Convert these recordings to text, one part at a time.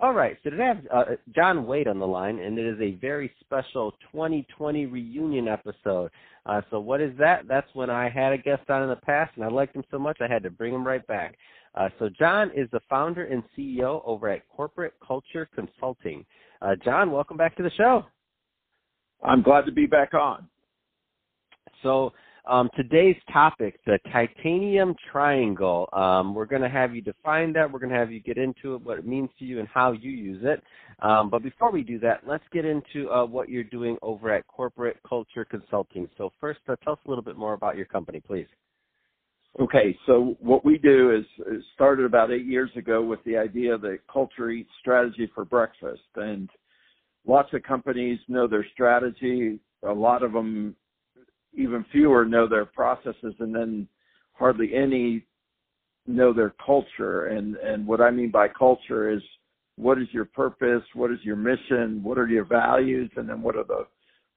All right, so today I have uh, John Wade on the line, and it is a very special 2020 reunion episode. Uh, so what is that? That's when I had a guest on in the past, and I liked him so much I had to bring him right back. Uh, so John is the founder and CEO over at Corporate Culture Consulting. Uh, John, welcome back to the show. I'm glad to be back on. So um, today's topic, the titanium triangle. Um, we're going to have you define that. We're going to have you get into it, what it means to you, and how you use it. Um, but before we do that, let's get into uh, what you're doing over at Corporate Culture Consulting. So first, uh, tell us a little bit more about your company, please. Okay, so what we do is, is started about eight years ago with the idea that culture eats strategy for breakfast, and lots of companies know their strategy. A lot of them even fewer know their processes and then hardly any know their culture. And and what i mean by culture is what is your purpose? What is your mission? What are your values? And then what are the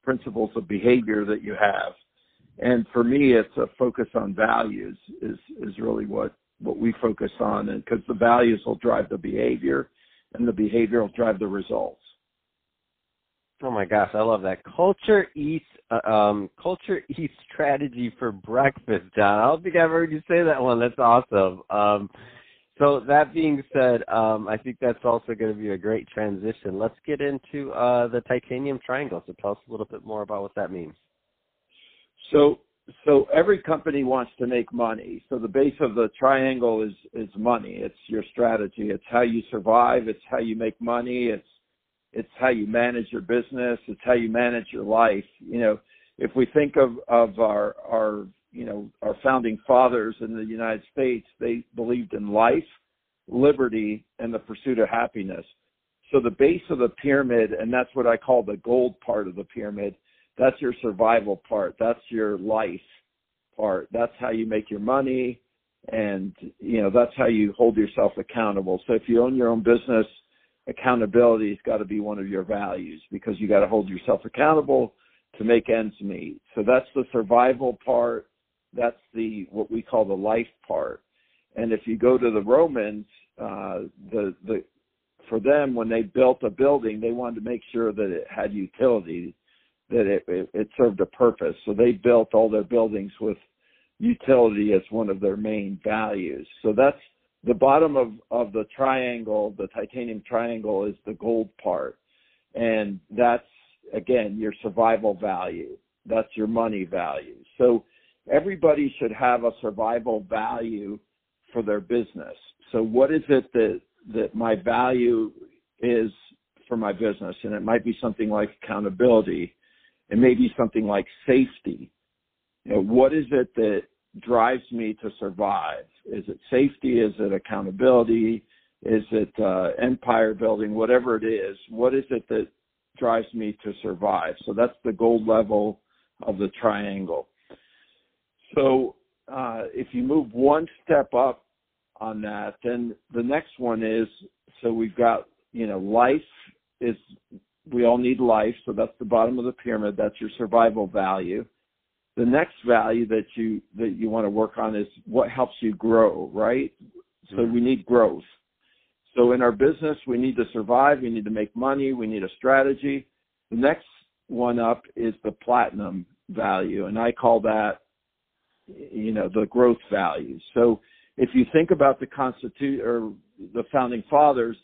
principles of behavior that you have? And for me it's a focus on values is is really what what we focus on. And because the values will drive the behavior and the behavior will drive the results Oh my gosh, I love that. Culture eats uh, um culture eats strategy for breakfast, John. I don't think I've heard you say that one. That's awesome. Um so that being said, um I think that's also going to be a great transition. Let's get into uh the titanium triangle. So tell us a little bit more about what that means. So so every company wants to make money. So the base of the triangle is is money. It's your strategy. It's how you survive, it's how you make money, it's it's how you manage your business it's how you manage your life. You know if we think of of our our you know our founding fathers in the united states they believed in life liberty and the pursuit of happiness. So the base of the pyramid and that's what i call the gold part of the pyramid that's your survival part. That's your life part. That's how you make your money and you know that's how you hold yourself accountable. So if you own your own business accountability has got to be one of your values because you got to hold yourself accountable to make ends meet. So that's the survival part. That's the what we call the life part. And if you go to the Romans, uh, the the for them when they built a building, they wanted to make sure that it had utility, that it, it, it served a purpose. So they built all their buildings with utility as one of their main values. So that's the bottom of, of the triangle, the titanium triangle, is the gold part. And that's, again, your survival value. That's your money value. So everybody should have a survival value for their business. So what is it that, that my value is for my business? And it might be something like accountability. It may be something like safety. You know, what is it that drives me to survive? Is it safety? Is it accountability? Is it uh, empire building? Whatever it is, what is it that drives me to survive? So that's the gold level of the triangle. So uh, if you move one step up on that, then the next one is so we've got you know life is we all need life, so that's the bottom of the pyramid. That's your survival value the next value that you that you want to work on is what helps you grow right? So we need growth. So in our business we need to survive we need to make money we need a strategy. The next one up is the platinum value and i call that you know the growth value. So if you think about the constitute or the founding fathers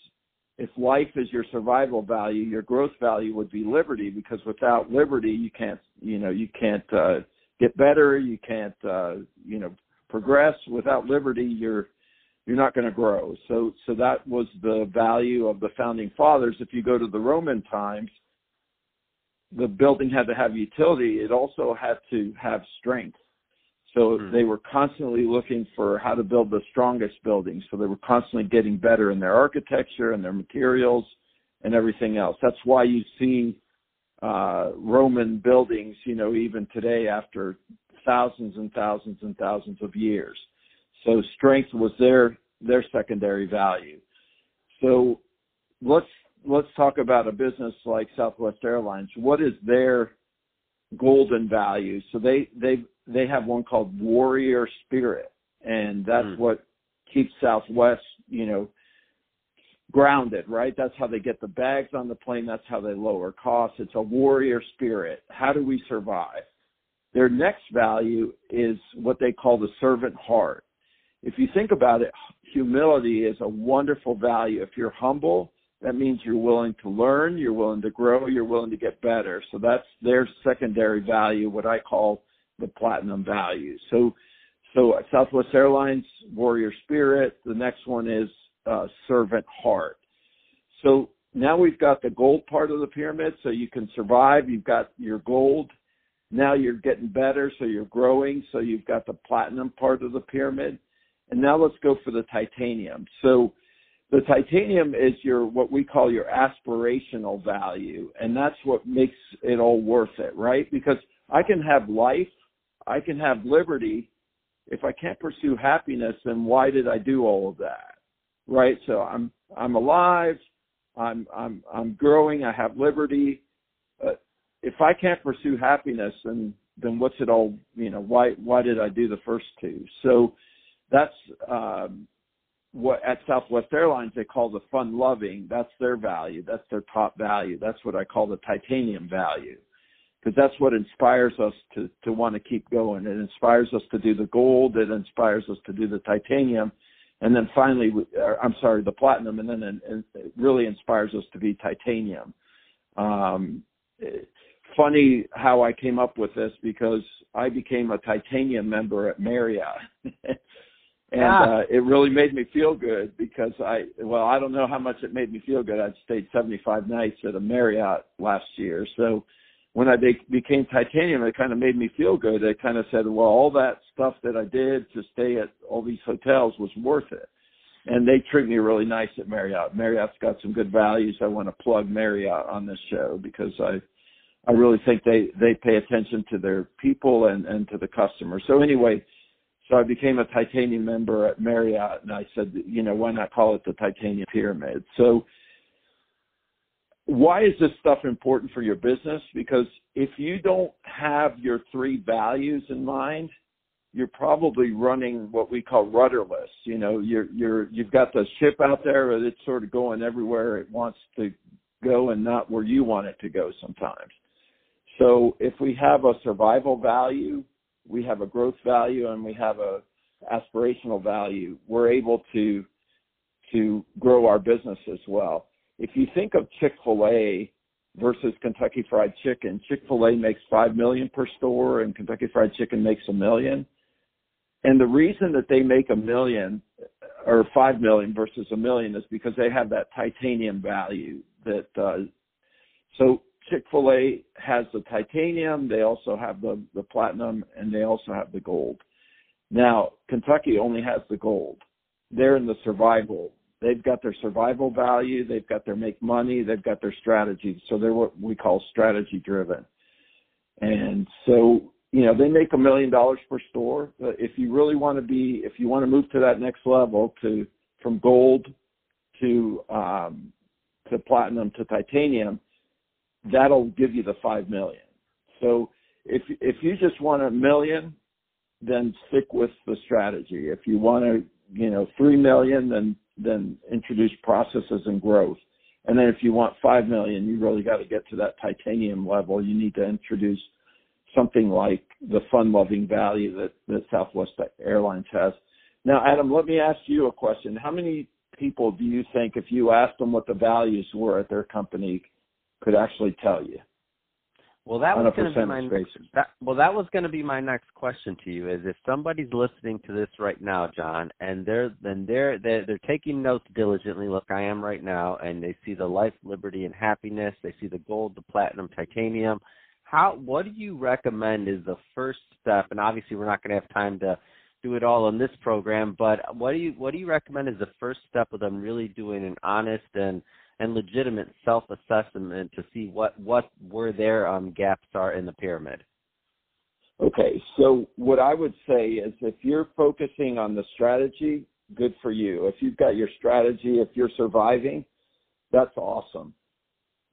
if life is your survival value your growth value would be liberty because without liberty you can't you know you can't uh get better. You can't, uh, you know, progress without liberty. You're you're not going to grow. So so that was the value of the founding fathers. If you go to the Roman times, the building had to have utility. It also had to have strength. So mm. they were constantly looking for how to build the strongest buildings. So they were constantly getting better in their architecture and their materials and everything else. That's why you see uh, Roman buildings, you know, even today after thousands and thousands and thousands of years. So strength was their their secondary value. So let's let's talk about a business like Southwest Airlines. What is their golden value? So they they they have one called Warrior Spirit, and that's mm. what keeps Southwest, you know, grounded, right? That's how they get the bags on the plane. That's how they lower costs. It's a warrior spirit. How do we survive? Their next value is what they call the servant heart. If you think about it, humility is a wonderful value. If you're humble, that means you're willing to learn, you're willing to grow, you're willing to get better. So that's their secondary value, what I call the platinum value. So, so Southwest Airlines, warrior spirit. The next one is uh, servant heart. So now we've got the gold part of the pyramid, so you can survive. You've got your gold. Now you're getting better, so you're growing. So you've got the platinum part of the pyramid. And now let's go for the titanium. So the titanium is your what we call your aspirational value, and that's what makes it all worth it, right? Because I can have life, I can have liberty. If I can't pursue happiness, then why did I do all of that? Right? So I'm I'm alive, I'm I'm I'm growing, I have liberty. Uh, if I can't pursue happiness, then then what's it all? You know, why why did I do the first two? So that's um, what at Southwest Airlines they call the fun loving. That's their value. That's their top value. That's what I call the titanium value, because that's what inspires us to to want to keep going. It inspires us to do the gold. It inspires us to do the titanium, and then finally, or, I'm sorry, the platinum, and then and, it really inspires us to be titanium. Um, funny how I came up with this because I became a titanium member at Marriott. and uh, it really made me feel good because I well I don't know how much it made me feel good. I'd stayed 75 nights at a Marriott last year, so when I be- became titanium, it kind of made me feel good. It kind of said, well, all that stuff that I did to stay at all these hotels was worth it. And they treat me really nice at Marriott. Marriott's got some good values. I want to plug Marriott on this show because I I really think they they pay attention to their people and and to the customer. So anyway, so I became a titanium member at Marriott, and I said, you know, why not call it the titanium pyramid? So why is this stuff important for your business? Because if you don't have your three values in mind, you're probably running what we call rudderless. You know, you're you're you've got the ship out there, and it's sort of going everywhere it wants to go, and not where you want it to go sometimes. So if we have a survival value, we have a growth value, and we have a aspirational value, we're able to to grow our business as well. If you think of Chick-fil-A versus Kentucky Fried Chicken, Chick-fil-A makes 5 million per store and Kentucky Fried Chicken makes a million. And the reason that they make a million or 5 million versus a million is because they have that titanium value that uh so Chick-fil-A has the titanium, they also have the, the platinum, and they also have the gold. Now, Kentucky only has the gold. They're in the survival. They've got their survival value, they've got their make money, they've got their strategy. So they're what we call strategy driven. And so, you know, they make a million dollars per store. But if you really want to be, if you want to move to that next level to from gold to um, to platinum to titanium, that'll give you the five million. So if if you just want a million, then stick with the strategy. If you want to, you know, three million, then then introduce processes and growth. And then if you want five million, you really got to get to that titanium level. You need to introduce something like the fun-loving value that that Southwest Airlines has. Now, Adam, let me ask you a question. How many people do you think, if you asked them what the values were at their company, could actually tell you. Well, that was going to be my that, well, that was going to be my next question to you. Is if somebody's listening to this right now, John, and they're then they're they're, they're taking notes diligently, like I am right now, and they see the life, liberty, and happiness. They see the gold, the platinum, titanium. how what do you recommend is the first step? And obviously, we're not going to have time to do it all in this program, but what do you what do you recommend is the first step of them really doing an honest and and legitimate self assessment to see what what where their um, gaps are in the pyramid? Okay, so what I would say is if you're focusing on the strategy, good for you. If you've got your strategy, if you're surviving, that's awesome.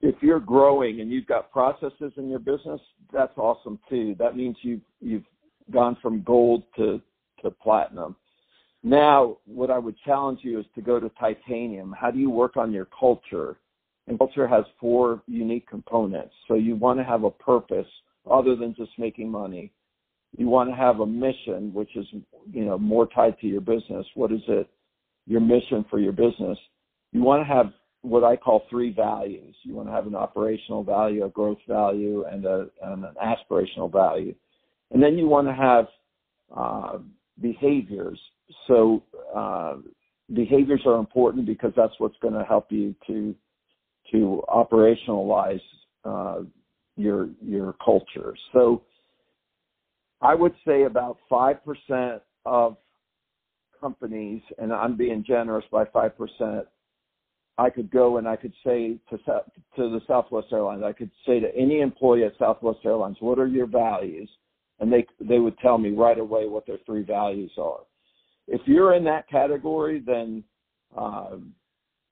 If you're growing and you've got processes in your business, that's awesome too. That means you've you've gone from gold to to platinum. Now, what I would challenge you is to go to titanium. How do you work on your culture? And culture has four unique components. So you want to have a purpose other than just making money. You want to have a mission, which is, you know, more tied to your business. What is it? Your mission for your business. You want to have what I call three values. You want to have an operational value, a growth value, and, a, and an aspirational value. And then you want to have uh, behaviors. So uh, behaviors are important because that's what's going to help you to to operationalize uh, your your culture. So I would say about five percent of companies, and I'm being generous by five percent. I could go and I could say to to the Southwest Airlines, I could say to any employee at Southwest Airlines, what are your values? And they they would tell me right away what their three values are. If you're in that category, then uh,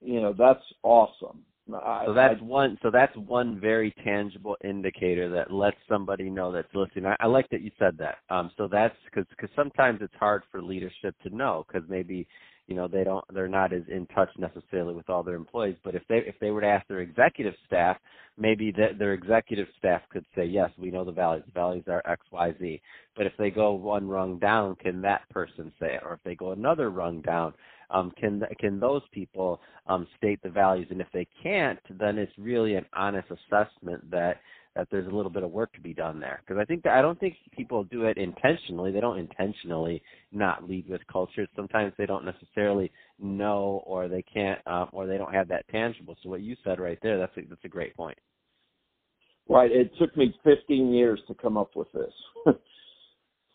you know that's awesome. I, so that's I, one. So that's one very tangible indicator that lets somebody know that's listening. I, I like that you said that. Um, so that's because because sometimes it's hard for leadership to know because maybe you know they don't they're not as in touch necessarily with all their employees. But if they if they were to ask their executive staff, maybe the, their executive staff could say yes, we know the values. The values are X Y Z. But if they go one rung down, can that person say it? Or if they go another rung down, um, can can those people um, state the values? And if they can't, then it's really an honest assessment that that there's a little bit of work to be done there. Because I think that I don't think people do it intentionally. They don't intentionally not lead with culture. Sometimes they don't necessarily know, or they can't, uh, or they don't have that tangible. So what you said right there, that's a, that's a great point. Right. It took me 15 years to come up with this.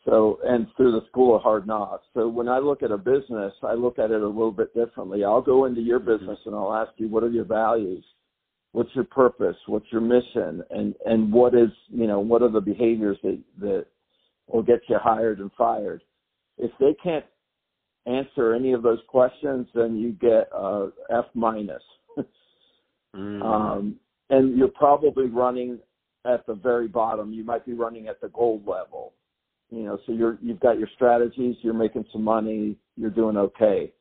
So, and through the school of hard knocks. So when I look at a business, I look at it a little bit differently. I'll go into your mm-hmm. business and I'll ask you, what are your values? What's your purpose? What's your mission? And, and what is, you know, what are the behaviors that, that will get you hired and fired? If they can't answer any of those questions, then you get a F minus. mm. um, and you're probably running at the very bottom. You might be running at the gold level you know, so you're you've got your strategies, you're making some money, you're doing okay.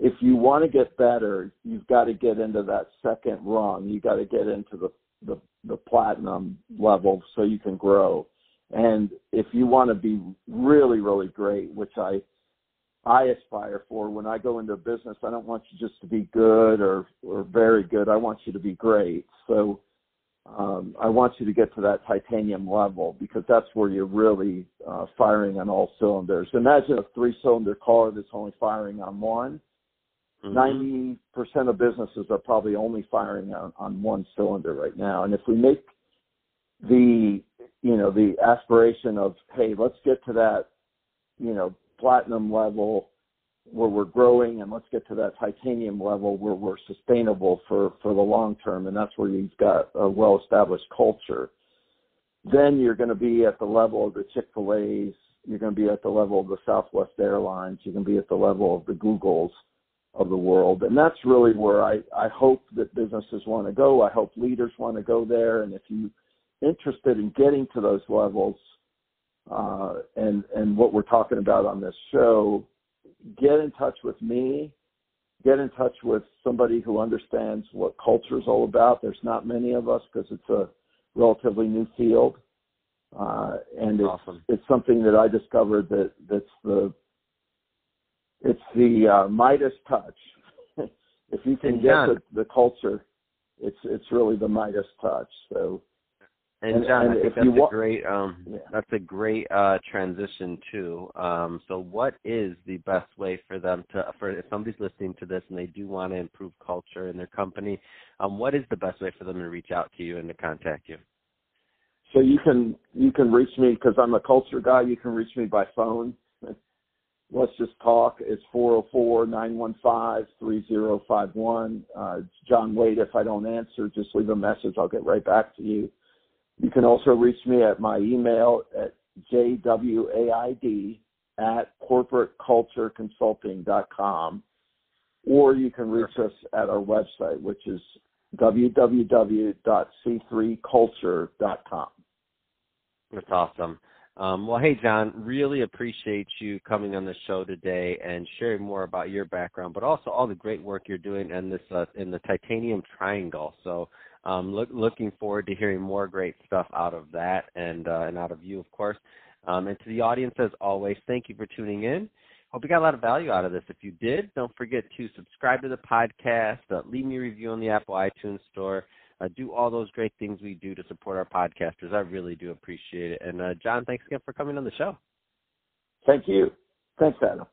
If you want to get better, you've got to get into that second rung. You got to get into the, the the platinum level so you can grow. And if you want to be really really great, which I I aspire for when I go into a business, I don't want you just to be good or or very good. I want you to be great. So um, I want you to get to that titanium level because that's where you're really uh, firing on all cylinders. Imagine a three-cylinder car that's only firing on one. Mm-hmm. 90 percent of businesses are probably only firing on, on one cylinder right now. And if we make the you know the aspiration of hey, let's get to that you know platinum level where we're growing and let's get to that titanium level where we're sustainable for, for the long term. And that's where you've got a well established culture. Then you're going to be at the level of the Chick fil A's. You're going to be at the level of the Southwest Airlines. You're going to be at the level of the Googles of the world. And that's really where I, I hope that businesses want to go. I hope leaders want to go there. And if you're interested in getting to those levels, uh, and, and what we're talking about on this show, get in touch with me, get in touch with somebody who understands what culture is all about. There's not many of us because it's a relatively new field. Uh, and it's, awesome. it's something that I discovered that that's the it's the uh, Midas touch. if you can and get John, the, the culture, it's it's really the Midas touch. So and John, and I think that's wa- a great um, yeah. that's a great uh, transition too. Um, so, what is the best way for them to for if somebody's listening to this and they do want to improve culture in their company? Um, what is the best way for them to reach out to you and to contact you? so you can you can reach me because I'm a culture guy. You can reach me by phone. Let's just talk. It's 404-915-3051. Uh, John Wade. If I don't answer, just leave a message. I'll get right back to you. You can also reach me at my email at jwade at corporatecultureconsulting.com, or you can reach us at our website, which is www.c3culture.com. That's awesome. Um, well, hey, John, really appreciate you coming on the show today and sharing more about your background, but also all the great work you're doing in this uh, in the titanium triangle. So, um, look, looking forward to hearing more great stuff out of that and uh, and out of you, of course. Um, and to the audience, as always, thank you for tuning in. Hope you got a lot of value out of this. If you did, don't forget to subscribe to the podcast, uh, leave me a review on the Apple iTunes Store uh, do all those great things we do to support our podcasters. I really do appreciate it. And uh, John, thanks again for coming on the show. Thank you. Thanks, Adam.